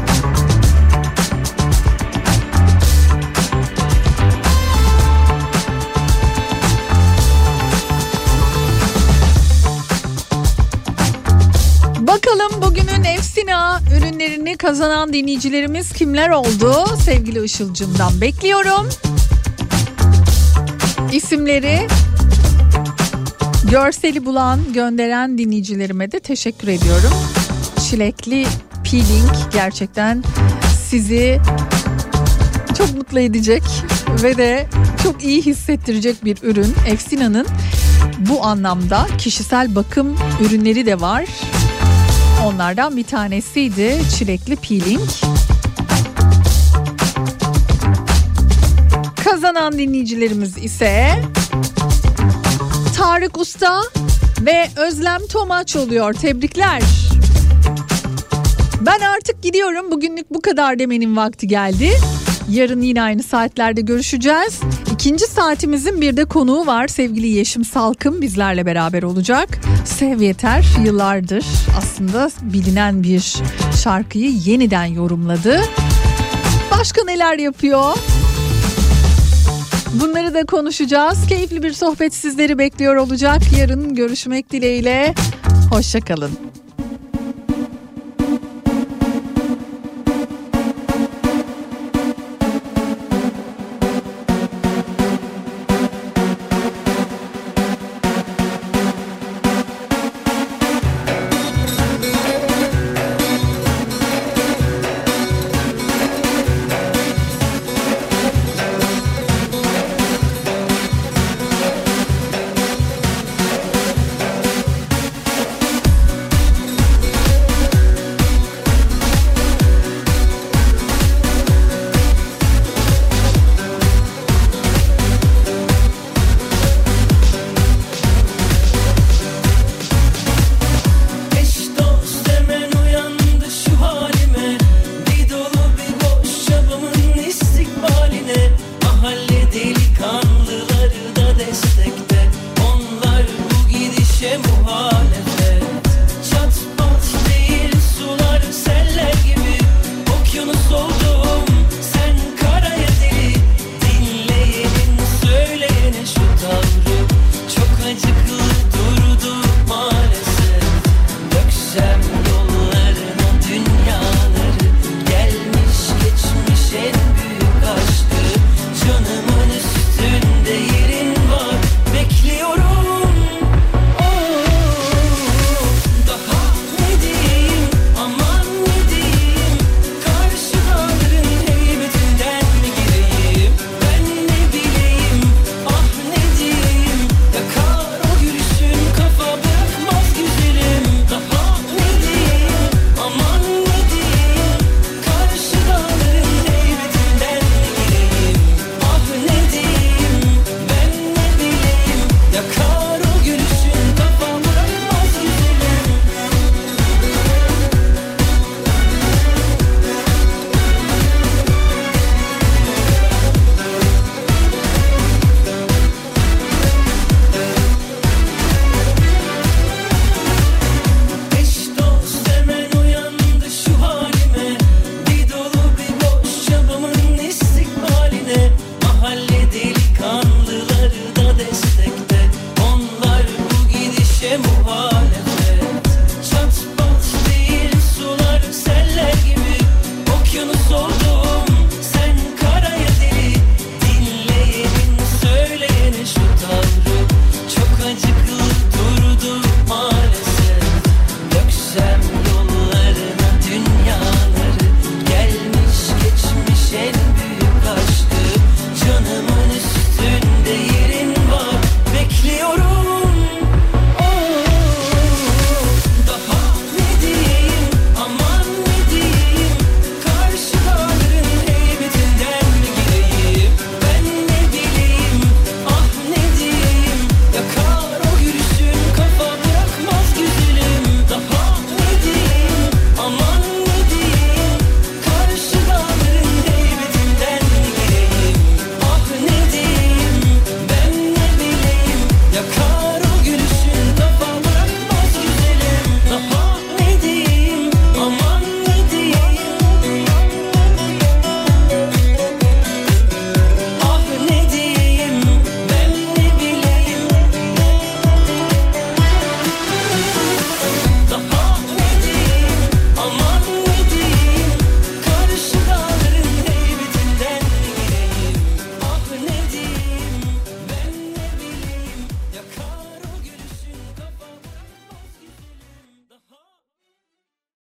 Kazanan dinleyicilerimiz kimler oldu? Sevgili Işılcım'dan bekliyorum. İsimleri görseli bulan gönderen dinleyicilerime de teşekkür ediyorum. Çilekli peeling gerçekten sizi çok mutlu edecek ve de çok iyi hissettirecek bir ürün. Efsina'nın bu anlamda kişisel bakım ürünleri de var. Onlardan bir tanesiydi çilekli peeling. Kazanan dinleyicilerimiz ise Tarık Usta ve Özlem Tomaç oluyor. Tebrikler. Ben artık gidiyorum. Bugünlük bu kadar demenin vakti geldi. Yarın yine aynı saatlerde görüşeceğiz. İkinci saatimizin bir de konuğu var. Sevgili Yeşim Salkım bizlerle beraber olacak. Sev Yeter yıllardır aslında bilinen bir şarkıyı yeniden yorumladı. Başka neler yapıyor? Bunları da konuşacağız. Keyifli bir sohbet sizleri bekliyor olacak. Yarın görüşmek dileğiyle. Hoşçakalın.